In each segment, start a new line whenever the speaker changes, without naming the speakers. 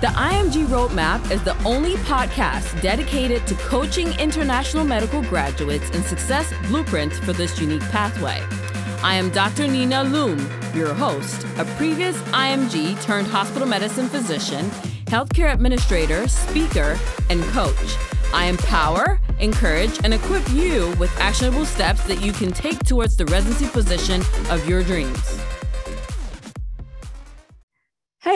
The IMG Roadmap is the only podcast dedicated to coaching international medical graduates in success blueprints for this unique pathway. I am Dr. Nina Loom, your host, a previous IMG turned hospital medicine physician, healthcare administrator, speaker, and coach. I empower, encourage, and equip you with actionable steps that you can take towards the residency position of your dreams.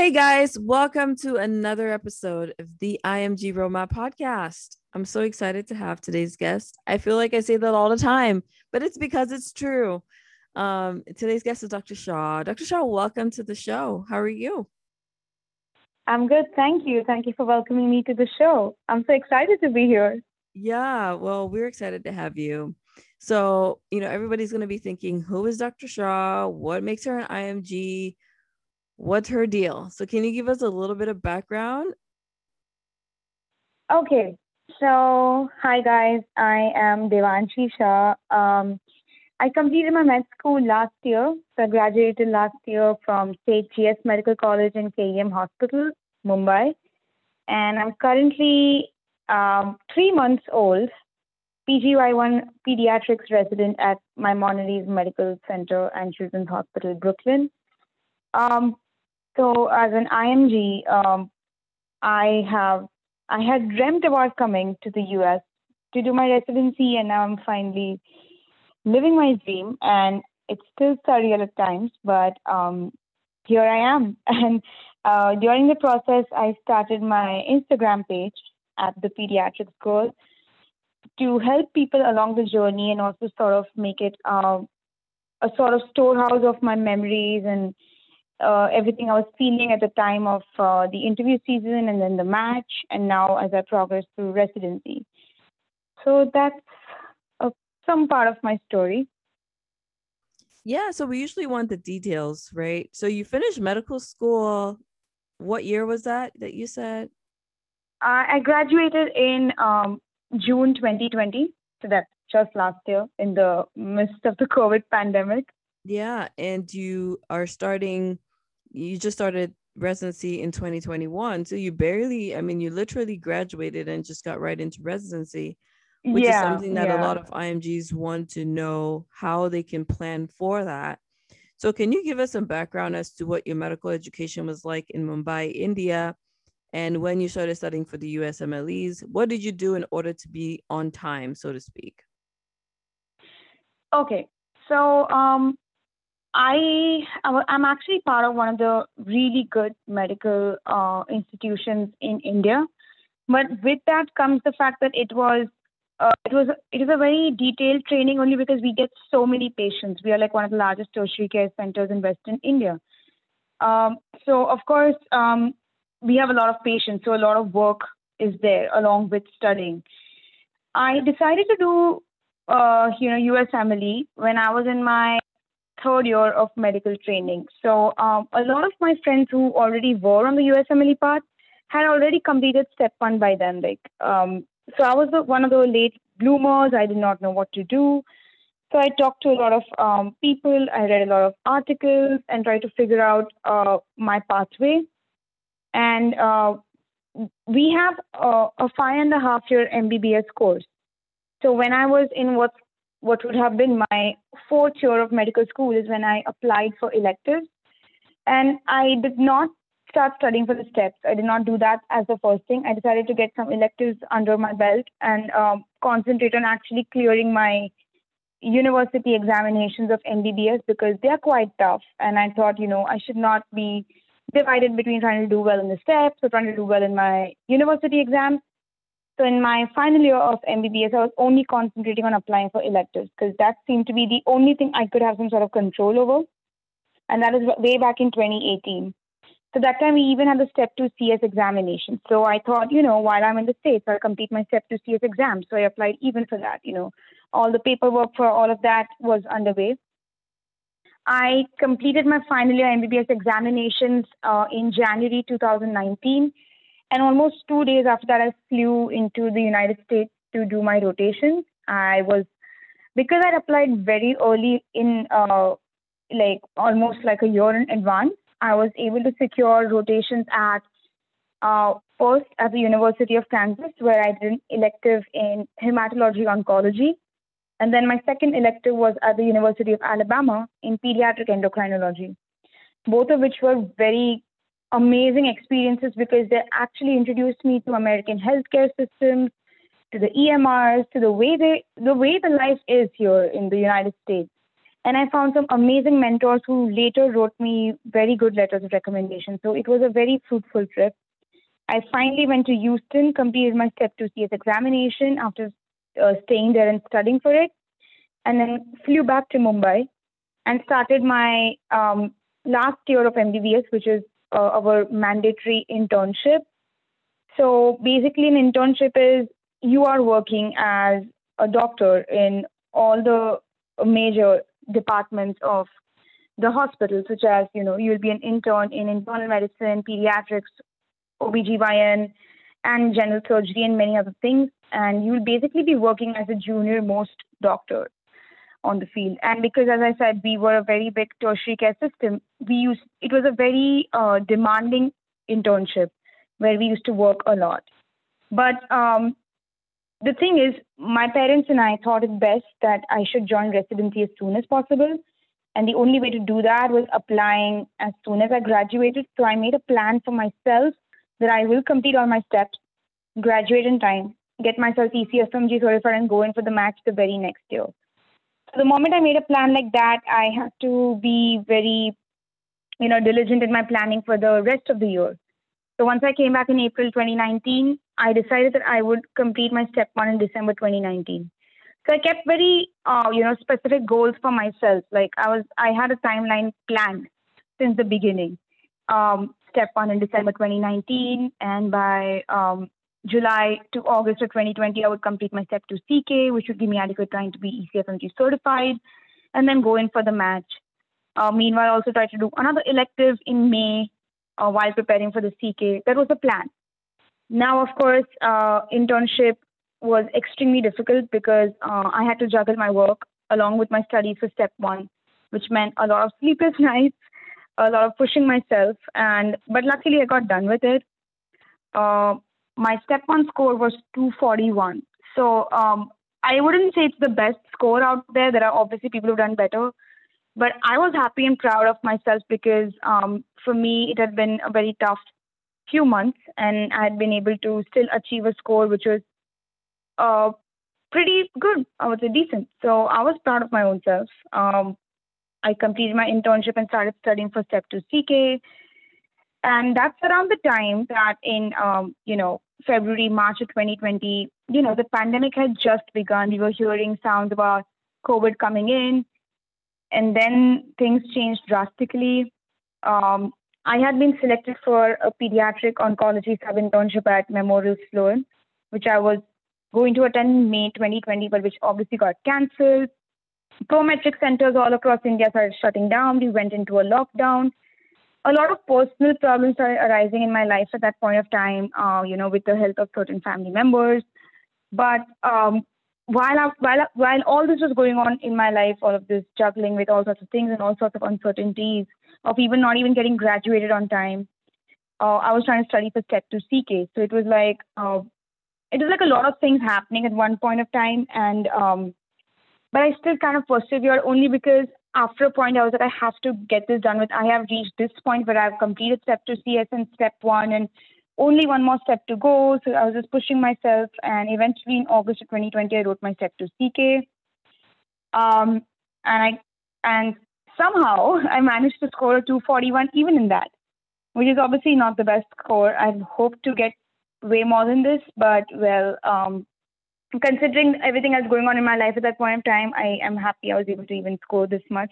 Hey guys, welcome to another episode of the IMG Roadmap podcast. I'm so excited to have today's guest. I feel like I say that all the time, but it's because it's true. Um, today's guest is Dr. Shah. Dr. Shah, welcome to the show. How are you?
I'm good. Thank you. Thank you for welcoming me to the show. I'm so excited to be here.
Yeah, well, we're excited to have you. So, you know, everybody's going to be thinking, who is Dr. Shah? What makes her an IMG? What's her deal? So, can you give us a little bit of background?
Okay. So, hi guys. I am Devanshi Shah. Um, I completed my med school last year. So, I graduated last year from Seth GS Medical College and KEM Hospital, Mumbai. And I'm currently um, three months old, PGY1 pediatrics resident at Maimonides Medical Center and Children's Hospital, Brooklyn. Um, so as an IMG, um, I have I had dreamt about coming to the US to do my residency, and now I'm finally living my dream. And it's still surreal at times, but um, here I am. And uh, during the process, I started my Instagram page at the Pediatrics Girl to help people along the journey and also sort of make it uh, a sort of storehouse of my memories and uh, everything I was feeling at the time of uh, the interview season and then the match, and now as I progress through residency. So that's uh, some part of my story.
Yeah, so we usually want the details, right? So you finished medical school. What year was that that you said?
I graduated in um, June 2020. So that's just last year in the midst of the COVID pandemic.
Yeah. And you are starting you just started residency in 2021 so you barely i mean you literally graduated and just got right into residency which yeah, is something that yeah. a lot of imgs want to know how they can plan for that. So can you give us some background as to what your medical education was like in mumbai india and when you started studying for the usmles what did you do in order to be on time so to speak?
Okay so um, I I'm actually part of one of the really good medical uh, institutions in India, but with that comes the fact that it was uh, it was it is a very detailed training only because we get so many patients. We are like one of the largest tertiary care centers in Western India. Um, so of course um, we have a lot of patients, so a lot of work is there along with studying. I decided to do uh, you know USMLE when I was in my third year of medical training. So um, a lot of my friends who already were on the USMLE path had already completed step one by then. Like, um, so I was the, one of the late bloomers. I did not know what to do. So I talked to a lot of um, people. I read a lot of articles and tried to figure out uh, my pathway. And uh, we have a, a five and a half year MBBS course. So when I was in what's what would have been my fourth year of medical school is when I applied for electives. And I did not start studying for the steps. I did not do that as the first thing. I decided to get some electives under my belt and um, concentrate on actually clearing my university examinations of MBBS because they are quite tough. And I thought, you know, I should not be divided between trying to do well in the steps or trying to do well in my university exams. So in my final year of MBBS, I was only concentrating on applying for electives because that seemed to be the only thing I could have some sort of control over. And that is way back in 2018. So that time we even had the Step 2 CS examination. So I thought, you know, while I'm in the States, I'll complete my Step 2 CS exam. So I applied even for that, you know. All the paperwork for all of that was underway. I completed my final year MBBS examinations uh, in January 2019 and almost two days after that, I flew into the United States to do my rotations. I was, because I'd applied very early in, uh, like almost like a year in advance, I was able to secure rotations at Uh, first at the University of Kansas, where I did an elective in hematology oncology. And then my second elective was at the University of Alabama in pediatric endocrinology, both of which were very amazing experiences because they actually introduced me to American healthcare systems, to the EMRs, to the way they the way the life is here in the United States. And I found some amazing mentors who later wrote me very good letters of recommendation. So it was a very fruitful trip. I finally went to Houston, completed my Step 2 CS examination after uh, staying there and studying for it, and then flew back to Mumbai and started my um, last year of MBBS, which is uh, our mandatory internship. So basically, an internship is you are working as a doctor in all the major departments of the hospital, such as, you know, you'll be an intern in internal medicine, pediatrics, OBGYN, and general surgery, and many other things. And you'll basically be working as a junior most doctor on the field. And because, as I said, we were a very big tertiary care system, we used it was a very uh, demanding internship where we used to work a lot. But um, the thing is, my parents and I thought it best that I should join residency as soon as possible. And the only way to do that was applying as soon as I graduated. So I made a plan for myself that I will complete all my steps, graduate in time, get myself ECFMG certified, and go in for the match the very next year. So the moment I made a plan like that, I had to be very, you know, diligent in my planning for the rest of the year. So once I came back in April 2019, I decided that I would complete my step one in December 2019. So I kept very, uh, you know, specific goals for myself. Like I was, I had a timeline planned since the beginning. Um, step one in December 2019, and by um, July to August of 2020, I would complete my step two CK, which would give me adequate time to be ECFMG certified, and then go in for the match. Uh, meanwhile, also try to do another elective in May uh, while preparing for the CK. That was the plan. Now, of course, uh, internship was extremely difficult because uh, I had to juggle my work along with my studies for step one, which meant a lot of sleepless nights, a lot of pushing myself, and but luckily I got done with it. Uh, my step one score was 241. So um, I wouldn't say it's the best score out there. There are obviously people who've done better, but I was happy and proud of myself because um, for me it had been a very tough few months, and I had been able to still achieve a score which was uh, pretty good. I would say decent. So I was proud of my own self. Um, I completed my internship and started studying for Step 2 CK and that's around the time that in um, you know February March of 2020 you know the pandemic had just begun. We were hearing sounds about covid coming in and then things changed drastically. Um, I had been selected for a pediatric oncology sub internship at Memorial Sloan which I was going to attend May 2020 but which obviously got cancelled prometric centers all across India started shutting down. We went into a lockdown a lot of personal problems are arising in my life at that point of time, uh, you know, with the health of certain family members. But um, while, I, while, while all this was going on in my life, all of this juggling with all sorts of things and all sorts of uncertainties of even not even getting graduated on time, uh, I was trying to study for Step 2 CK. So it was like, uh, it was like a lot of things happening at one point of time. And, um, but I still kind of persevered only because after a point, I was like, I have to get this done with. I have reached this point where I've completed step two CS and step one, and only one more step to go. So I was just pushing myself, and eventually in August of 2020, I wrote my step two CK. Um, and I and somehow I managed to score a 241 even in that, which is obviously not the best score. I hoped to get way more than this, but well, um, considering everything that's going on in my life at that point in time, I am happy I was able to even score this much.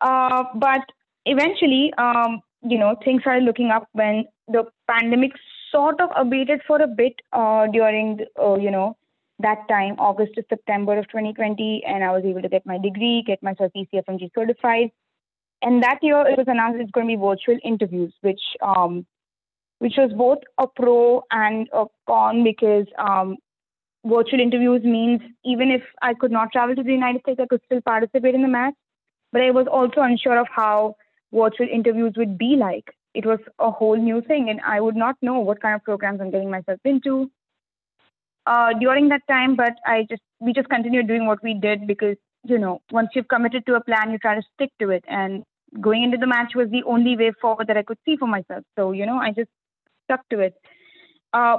Uh, but eventually, um, you know, things started looking up when the pandemic sort of abated for a bit uh, during, the, uh, you know, that time, August to September of 2020, and I was able to get my degree, get myself ECFMG certified. And that year, it was announced it's going to be virtual interviews, which um, which was both a pro and a con because um, virtual interviews means even if I could not travel to the United States, I could still participate in the match. But I was also unsure of how virtual interviews would be like it was a whole new thing, and I would not know what kind of programs I'm getting myself into uh, during that time. But I just we just continued doing what we did because you know once you've committed to a plan, you try to stick to it. And going into the match was the only way forward that I could see for myself. So you know I just stuck to it. Uh,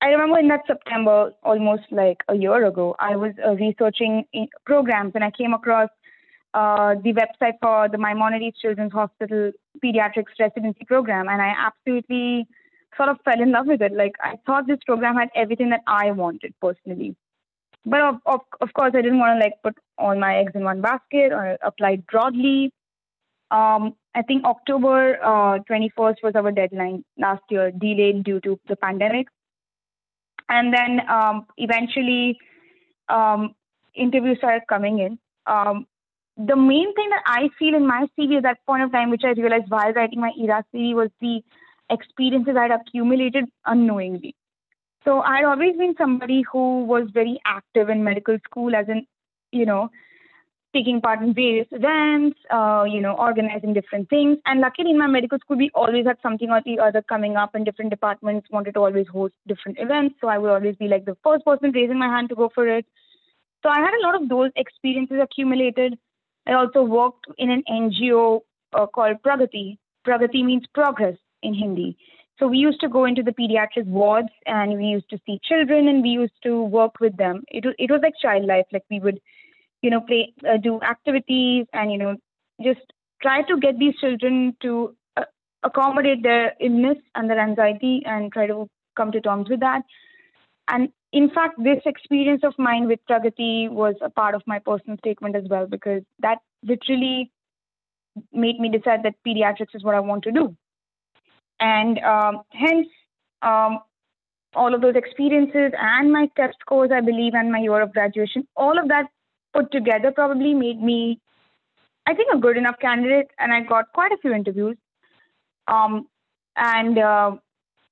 I remember in that September, almost like a year ago, I was uh, researching programs and I came across uh, the website for the Maimonides Children's Hospital Pediatrics Residency Program, and I absolutely sort of fell in love with it. Like I thought this program had everything that I wanted personally, but of of, of course I didn't want to like put all my eggs in one basket or apply broadly. Um, I think October uh, 21st was our deadline last year, delayed due to the pandemic, and then um, eventually um, interviews started coming in. Um, the main thing that I feel in my CV at that point of time, which I realized while writing my ERA CV, was the experiences I'd accumulated unknowingly. So I'd always been somebody who was very active in medical school, as in, you know, taking part in various events, uh, you know, organizing different things. And luckily in my medical school, we always had something or the other coming up, and different departments wanted to always host different events. So I would always be like the first person raising my hand to go for it. So I had a lot of those experiences accumulated. I also worked in an NGO uh, called Pragati. Pragati means progress in Hindi. So we used to go into the pediatric wards and we used to see children and we used to work with them. It it was like child life. Like we would, you know, play, uh, do activities and, you know, just try to get these children to uh, accommodate their illness and their anxiety and try to come to terms with that. And in fact, this experience of mine with Pragati was a part of my personal statement as well, because that literally made me decide that pediatrics is what I want to do. And um, hence, um, all of those experiences and my test scores, I believe, and my year of graduation, all of that put together probably made me, I think, a good enough candidate. And I got quite a few interviews. Um, and uh,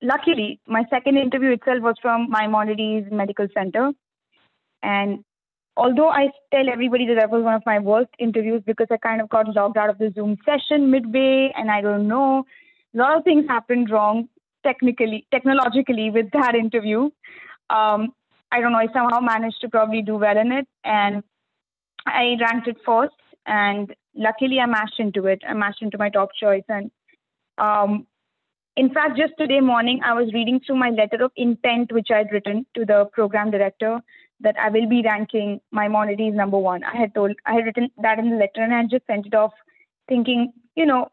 luckily, my second interview itself was from Maimonides Medical Center. And although I tell everybody that that was one of my worst interviews because I kind of got logged out of the Zoom session midway, and I don't know, a lot of things happened wrong technically, technologically with that interview. Um, I don't know, I somehow managed to probably do well in it, and I ranked it first. And luckily, I mashed into it. I mashed into my top choice, and um, in fact, just today morning, I was reading through my letter of intent, which I had written to the program director that I will be ranking my Maimonides number one. I had told, I had written that in the letter and I just sent it off thinking, you know,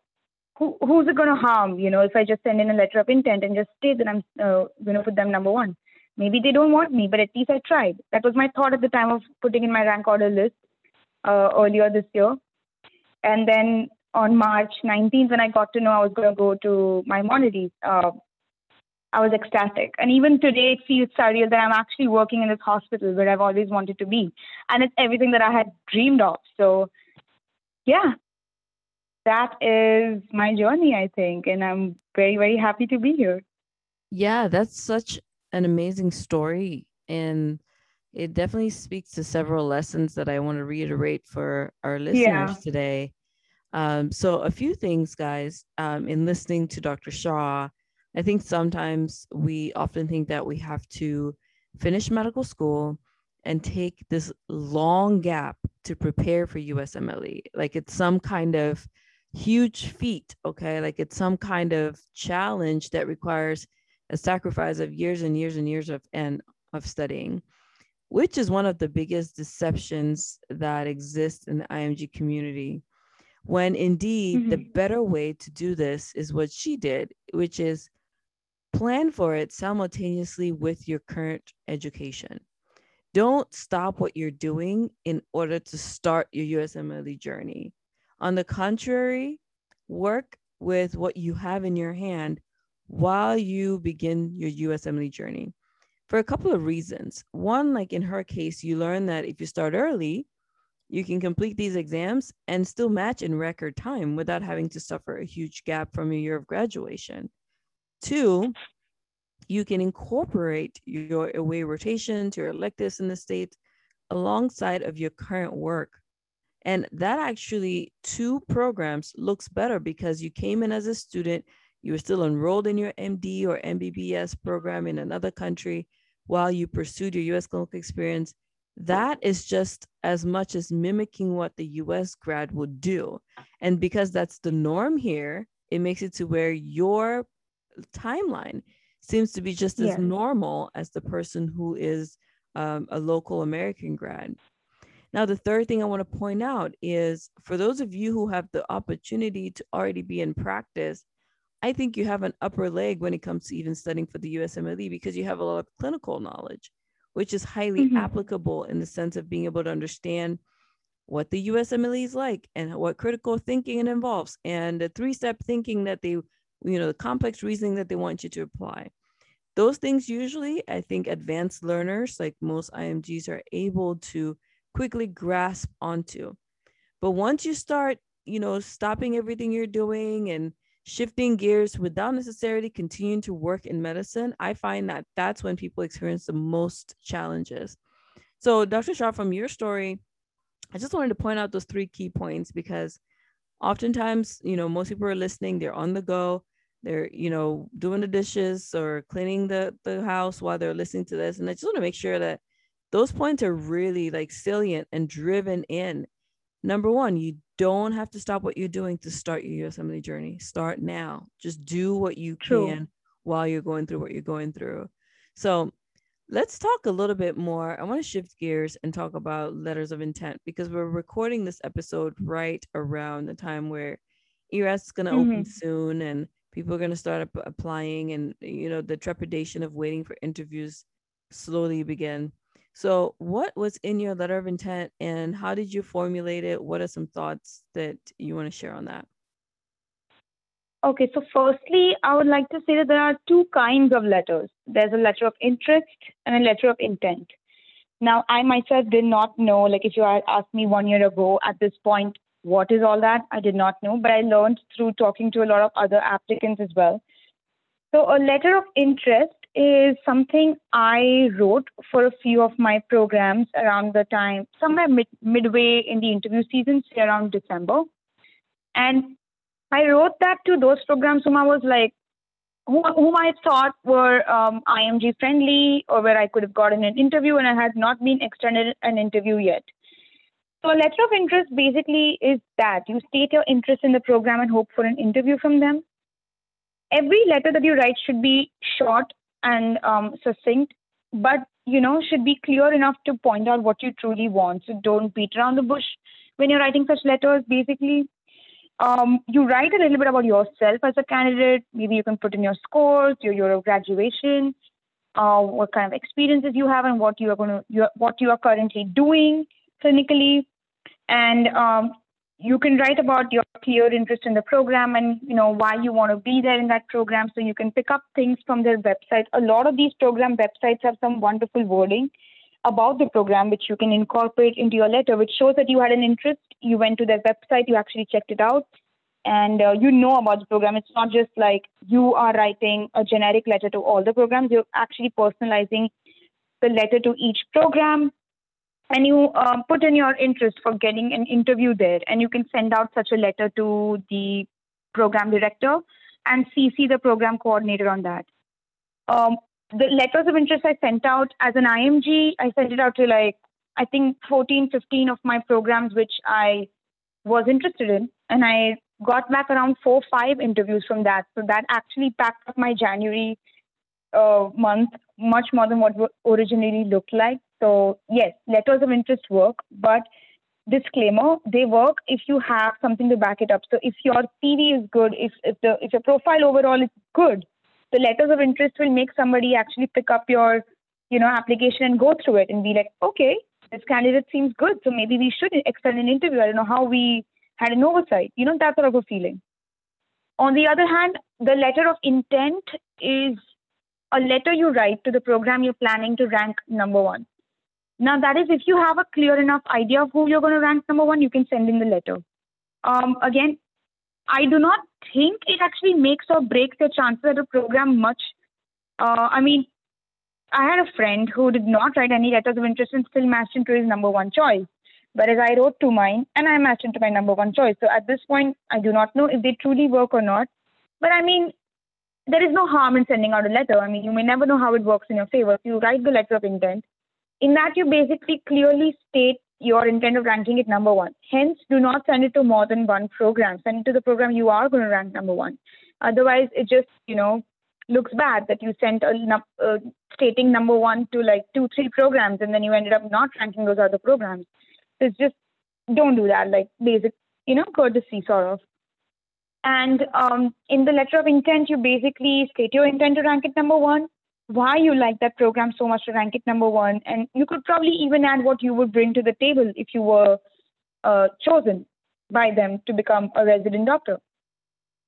who, who's it going to harm, you know, if I just send in a letter of intent and just state that I'm uh, going to put them number one. Maybe they don't want me, but at least I tried. That was my thought at the time of putting in my rank order list uh, earlier this year. And then on March 19th, when I got to know I was going to go to Maimonides, uh, I was ecstatic. And even today, it feels surreal that I'm actually working in this hospital where I've always wanted to be. And it's everything that I had dreamed of. So, yeah, that is my journey, I think. And I'm very, very happy to be here.
Yeah, that's such an amazing story. And it definitely speaks to several lessons that I want to reiterate for our listeners yeah. today. Um, so, a few things, guys, um, in listening to Dr. Shah, I think sometimes we often think that we have to finish medical school and take this long gap to prepare for USMLE. Like it's some kind of huge feat, okay? Like it's some kind of challenge that requires a sacrifice of years and years and years of and of studying, which is one of the biggest deceptions that exists in the IMG community when indeed mm-hmm. the better way to do this is what she did, which is plan for it simultaneously with your current education. Don't stop what you're doing in order to start your USMLE journey. On the contrary, work with what you have in your hand while you begin your USMLE journey for a couple of reasons. One, like in her case, you learn that if you start early, you can complete these exams and still match in record time without having to suffer a huge gap from your year of graduation. Two, you can incorporate your away rotation to your electives in the state alongside of your current work. And that actually, two programs looks better because you came in as a student, you were still enrolled in your MD or MBBS program in another country while you pursued your US clinical experience. That is just as much as mimicking what the US grad would do. And because that's the norm here, it makes it to where your timeline seems to be just as normal as the person who is um, a local American grad. Now, the third thing I want to point out is for those of you who have the opportunity to already be in practice, I think you have an upper leg when it comes to even studying for the USMLE because you have a lot of clinical knowledge, which is highly mm-hmm. applicable in the sense of being able to understand what the USMLE is like and what critical thinking it involves and the three step thinking that they, you know, the complex reasoning that they want you to apply. Those things usually, I think advanced learners like most IMGs are able to quickly grasp onto. But once you start, you know, stopping everything you're doing and shifting gears without necessarily continuing to work in medicine, I find that that's when people experience the most challenges. So, Dr. Shah, from your story, I just wanted to point out those three key points because oftentimes, you know, most people are listening, they're on the go, they're, you know, doing the dishes or cleaning the, the house while they're listening to this. And I just want to make sure that those points are really like salient and driven in. Number one, you don't have to stop what you're doing to start your USMLE journey. Start now. Just do what you True. can while you're going through what you're going through. So let's talk a little bit more. I want to shift gears and talk about letters of intent because we're recording this episode right around the time where ERAS is going to mm-hmm. open soon and people are going to start applying and you know the trepidation of waiting for interviews slowly begin so, what was in your letter of intent and how did you formulate it? What are some thoughts that you want to share on that?
Okay, so firstly, I would like to say that there are two kinds of letters there's a letter of interest and a letter of intent. Now, I myself did not know, like, if you had asked me one year ago at this point, what is all that? I did not know, but I learned through talking to a lot of other applicants as well. So, a letter of interest is something I wrote for a few of my programs around the time, somewhere mid, midway in the interview season, say around December. And I wrote that to those programs whom I was like, whom, whom I thought were um, IMG friendly or where I could have gotten an interview and I had not been extended an interview yet. So a letter of interest basically is that you state your interest in the program and hope for an interview from them. Every letter that you write should be short and um, succinct, but you know should be clear enough to point out what you truly want. So don't beat around the bush when you're writing such letters. Basically, um, you write a little bit about yourself as a candidate. Maybe you can put in your scores, your your graduation, uh, what kind of experiences you have, and what you are going to what you are currently doing clinically, and um, you can write about your clear interest in the program and you know why you want to be there in that program. So you can pick up things from their website. A lot of these program websites have some wonderful wording about the program which you can incorporate into your letter which shows that you had an interest. You went to their website you actually checked it out and uh, you know about the program. It's not just like you are writing a generic letter to all the programs. You're actually personalizing the letter to each program and you uh, put in your interest for getting an interview there. And you can send out such a letter to the program director and cc the program coordinator on that. Um, the letters of interest i sent out as an img i sent it out to like i think 14 15 of my programs which i was interested in. And i got back around four five interviews from that. So that actually packed up my january uh, month much more than what originally looked like so yes, letters of interest work, but disclaimer, they work if you have something to back it up. So if your CV is good, if if the if your profile overall is good, the letters of interest will make somebody actually pick up your you know application and go through it and be like, okay, this candidate seems good, so maybe we should extend an interview. I don't know how we had an oversight, you know that sort of a feeling. On the other hand, the letter of intent is a letter you write to the program you're planning to rank number one. Now, that is if you have a clear enough idea of who you're going to rank number one, you can send in the letter. Um, again, I do not think it actually makes or breaks your chances at a program much. Uh, I mean, I had a friend who did not write any letters of interest and still matched into his number one choice. Whereas I wrote to mine and I matched into my number one choice. So at this point, I do not know if they truly work or not. But I mean, there is no harm in sending out a letter. I mean, you may never know how it works in your favor. If you write the letter of intent. In that, you basically clearly state your intent of ranking it number one. Hence, do not send it to more than one program. Send it to the program you are going to rank number one. Otherwise, it just, you know, looks bad that you sent a uh, stating number one to like two, three programs, and then you ended up not ranking those other programs. So it's just don't do that. Like basic, you know, courtesy sort of. And um, in the letter of intent, you basically state your intent to rank it number one, why you like that program so much to rank it number one, and you could probably even add what you would bring to the table if you were uh, chosen by them to become a resident doctor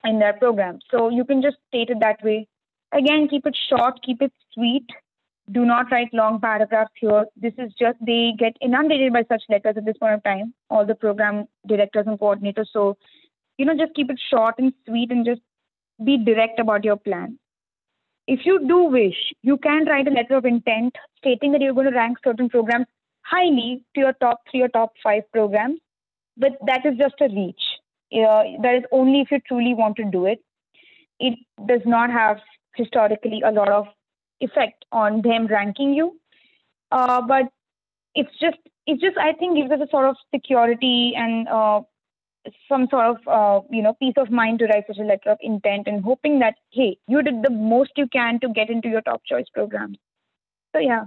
in their program. So you can just state it that way. Again, keep it short, keep it sweet. Do not write long paragraphs here. This is just, they get inundated by such letters at this point of time, all the program directors and coordinators. So, you know, just keep it short and sweet and just be direct about your plan. If you do wish, you can write a letter of intent stating that you're going to rank certain programs highly to your top three or top five programs, but that is just a reach. Uh, that is only if you truly want to do it. It does not have historically a lot of effect on them ranking you, uh, but it's just it just I think gives us a sort of security and uh, some sort of uh, you know peace of mind to write such a letter of intent and hoping that hey you did the most you can to get into your top choice program. So yeah.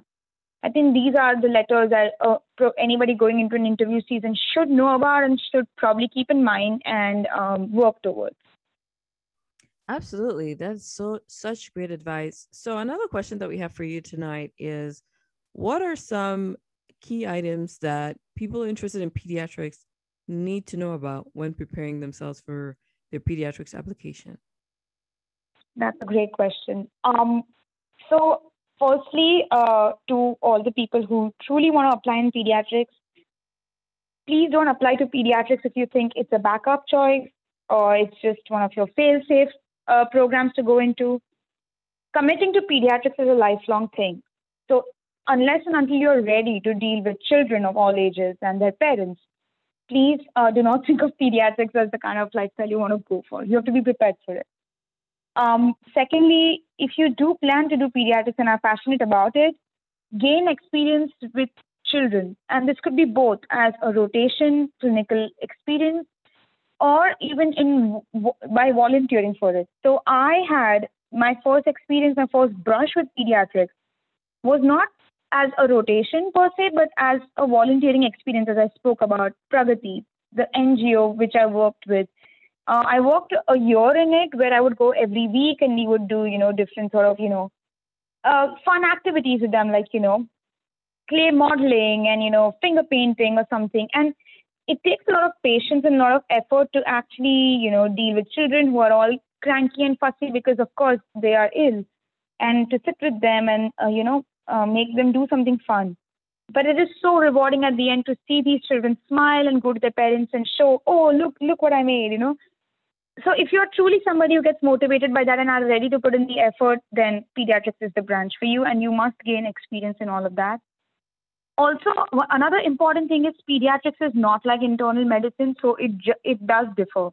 I think these are the letters that uh, anybody going into an interview season should know about and should probably keep in mind and um, work towards.
Absolutely. That's so such great advice. So another question that we have for you tonight is what are some key items that people interested in pediatrics need to know about when preparing themselves for their pediatrics application?
That's a great question. Um, so, firstly, uh, to all the people who truly want to apply in pediatrics, please don't apply to pediatrics if you think it's a backup choice or it's just one of your fail safe uh, programs to go into. Committing to pediatrics is a lifelong thing. So, unless and until you're ready to deal with children of all ages and their parents, please uh, do not think of pediatrics as the kind of lifestyle you want to go for. You have to be prepared for it. Um, secondly, if you do plan to do pediatrics and are passionate about it, gain experience with children. And this could be both as a rotation, clinical experience, or even in by volunteering for it. So I had my first experience, my first brush with pediatrics was not as a rotation per se, but as a volunteering experience, as I spoke about Pragati, the NGO which I worked with. Uh, I worked a year in it where I would go every week and we would do, you know, different sort of, you know, uh, fun activities with them, like, you know, clay modeling and, you know, finger painting or something. And it takes a lot of patience and a lot of effort to actually, you know, deal with children who are all cranky and fussy because, of course, they are ill. And to sit with them and, uh, you know, uh, make them do something fun. But it is so rewarding at the end to see these children smile and go to their parents and show, oh, look, look what I made, you know. So if you're truly somebody who gets motivated by that and are ready to put in the effort, then pediatrics is the branch for you, and you must gain experience in all of that. Also, another important thing is pediatrics is not like internal medicine, so it it does differ.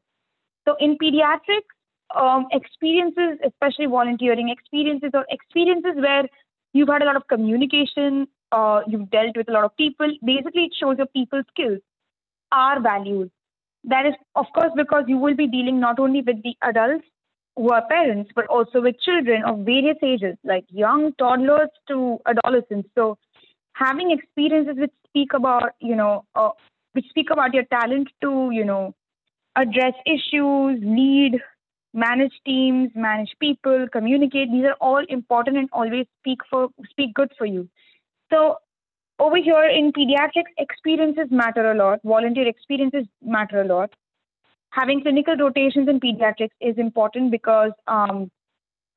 So in pediatrics, um, experiences, especially volunteering experiences or experiences where you've had a lot of communication, uh, you've dealt with a lot of people. Basically, it shows your people skills, are values. That is, of course, because you will be dealing not only with the adults who are parents, but also with children of various ages, like young toddlers to adolescents. So, having experiences which speak about, you know, uh, which speak about your talent to, you know, address issues, lead, manage teams, manage people, communicate. These are all important and always speak for speak good for you. So over here in pediatrics, experiences matter a lot. Volunteer experiences matter a lot. Having clinical rotations in pediatrics is important because um,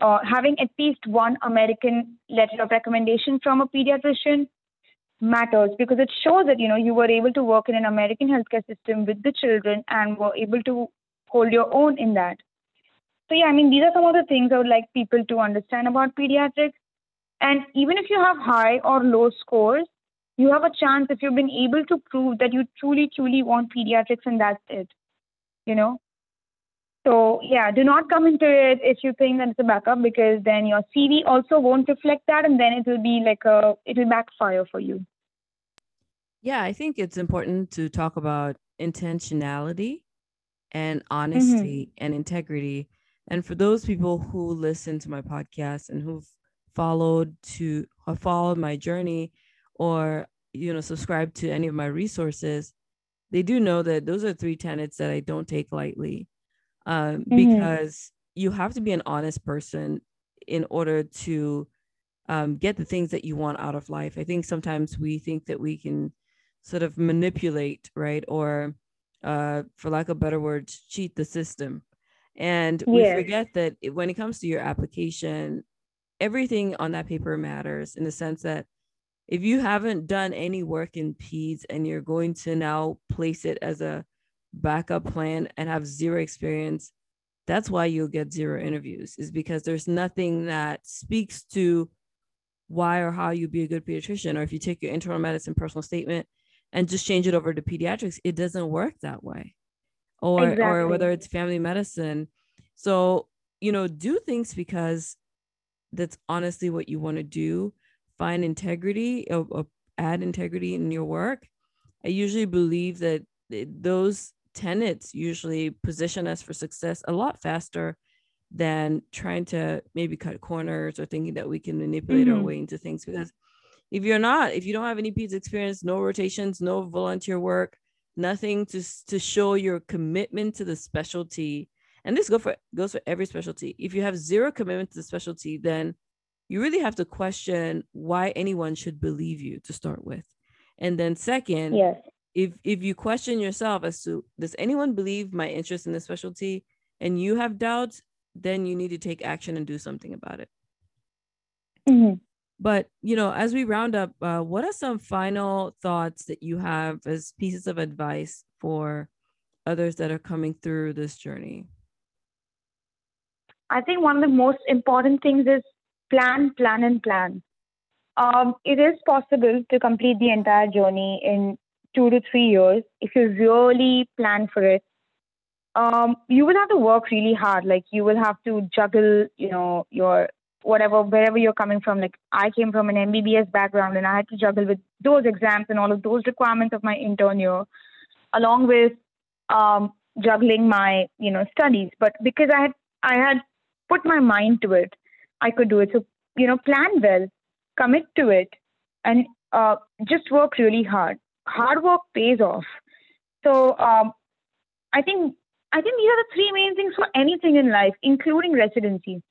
uh, having at least one American letter of recommendation from a pediatrician matters because it shows that you know you were able to work in an American healthcare system with the children and were able to hold your own in that. So yeah, I mean, these are some of the things I would like people to understand about pediatrics. And even if you have high or low scores, you have a chance if you've been able to prove that you truly, truly want pediatrics and that's it. You know? So yeah, do not come into it if you think that it's a backup because then your CV also won't reflect that and then it will be like a it will backfire for you.
Yeah, I think it's important to talk about intentionality and honesty mm-hmm. and integrity. And for those people who listen to my podcast and who've followed to have followed my journey or you know subscribe to any of my resources, they do know that those are three tenets that I don't take lightly um, mm-hmm. because you have to be an honest person in order to um, get the things that you want out of life. I think sometimes we think that we can sort of manipulate, right? Or, uh, for lack of better words, cheat the system. And we forget that when it comes to your application, everything on that paper matters in the sense that if you haven't done any work in PEDS and you're going to now place it as a backup plan and have zero experience, that's why you'll get zero interviews, is because there's nothing that speaks to why or how you'd be a good pediatrician. Or if you take your internal medicine personal statement and just change it over to pediatrics, it doesn't work that way. Or exactly. or whether it's family medicine. So, you know, do things because that's honestly what you want to do. Find integrity or, or add integrity in your work. I usually believe that those tenets usually position us for success a lot faster than trying to maybe cut corners or thinking that we can manipulate mm-hmm. our way into things because if you're not if you don't have any PEDS experience no rotations no volunteer work nothing to to show your commitment to the specialty. And this go for goes for every specialty. If you have zero commitment to the specialty then you really have to question why anyone should believe you to start with. And then second
yes.
if if you question yourself as to does anyone believe my interest in the specialty? And you have doubts then you need to take action and do something about it. Mm-hmm. But you know as we round up uh, what are some final thoughts that you have as pieces of advice for others that are coming through this journey?
I think one of the most important things is plan plan and plan. Um, it is possible to complete the entire journey in two to three years, if you really plan for it, um, you will have to work really hard. Like you will have to juggle, you know, your whatever, wherever you're coming from. Like I came from an MBBS background and I had to juggle with those exams and all of those requirements of my intern year, along with um, juggling my, you know, studies. But because I had, I had put my mind to it, I could do it. So, you know, plan well, commit to it, and uh, just work really hard hard work pays off. So um, I think I think these are the three main things for anything in life, including residency.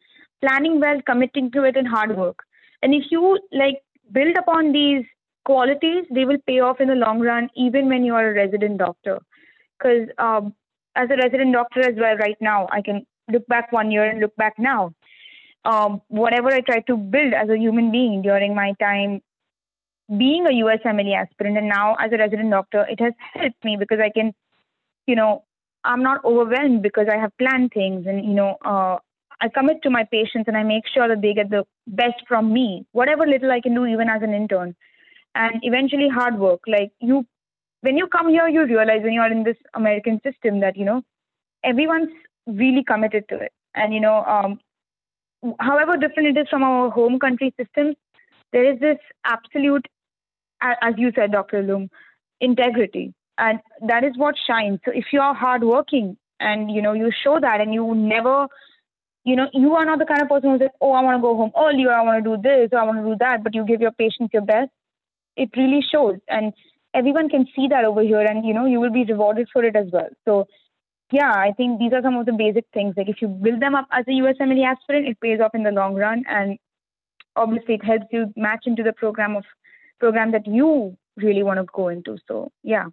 Planning well, committing to it, and hard work. And if you like build upon these qualities, they will pay off in the long run, even when you are a resident doctor. Because um, as a resident doctor as well, right now, I can look back one year and look back now. Um, whatever I tried to build as a human being during my time being a USMLE aspirant and now as a resident doctor, it has helped me because I can, you know, I'm not overwhelmed because I have planned things and, you know, uh, I commit to my patients and I make sure that they get the best from me, whatever little I can do, even as an intern. And eventually, hard work. Like you, when you come here, you realize when you are in this American system that, you know, everyone's really committed to it. And, you know, um, however different it is from our home country systems, there is this absolute as you said, Dr. Loom, integrity. And that is what shines. So if you are hardworking and you know you show that and you never you know, you are not the kind of person who's like, oh, I want to go home early or I want to do this or I want to do that, but you give your patients your best. It really shows. And everyone can see that over here and, you know, you will be rewarded for it as well. So, yeah, I think these are some of the basic things. Like if you build them up as a USMLE aspirant, it pays off in the long run. And obviously it helps you match into the program of program that you really want to go into. So, yeah.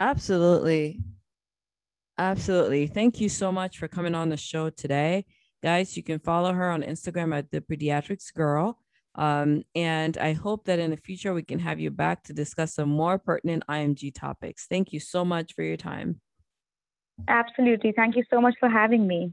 Absolutely. Absolutely. Thank you so much for coming on the show today. Guys, you can follow her on Instagram at the Pediatrics Girl. Um, and I hope that in the future we can have you back to discuss some more pertinent IMG topics. Thank you so much for your time.
Absolutely. Thank you so much for having me.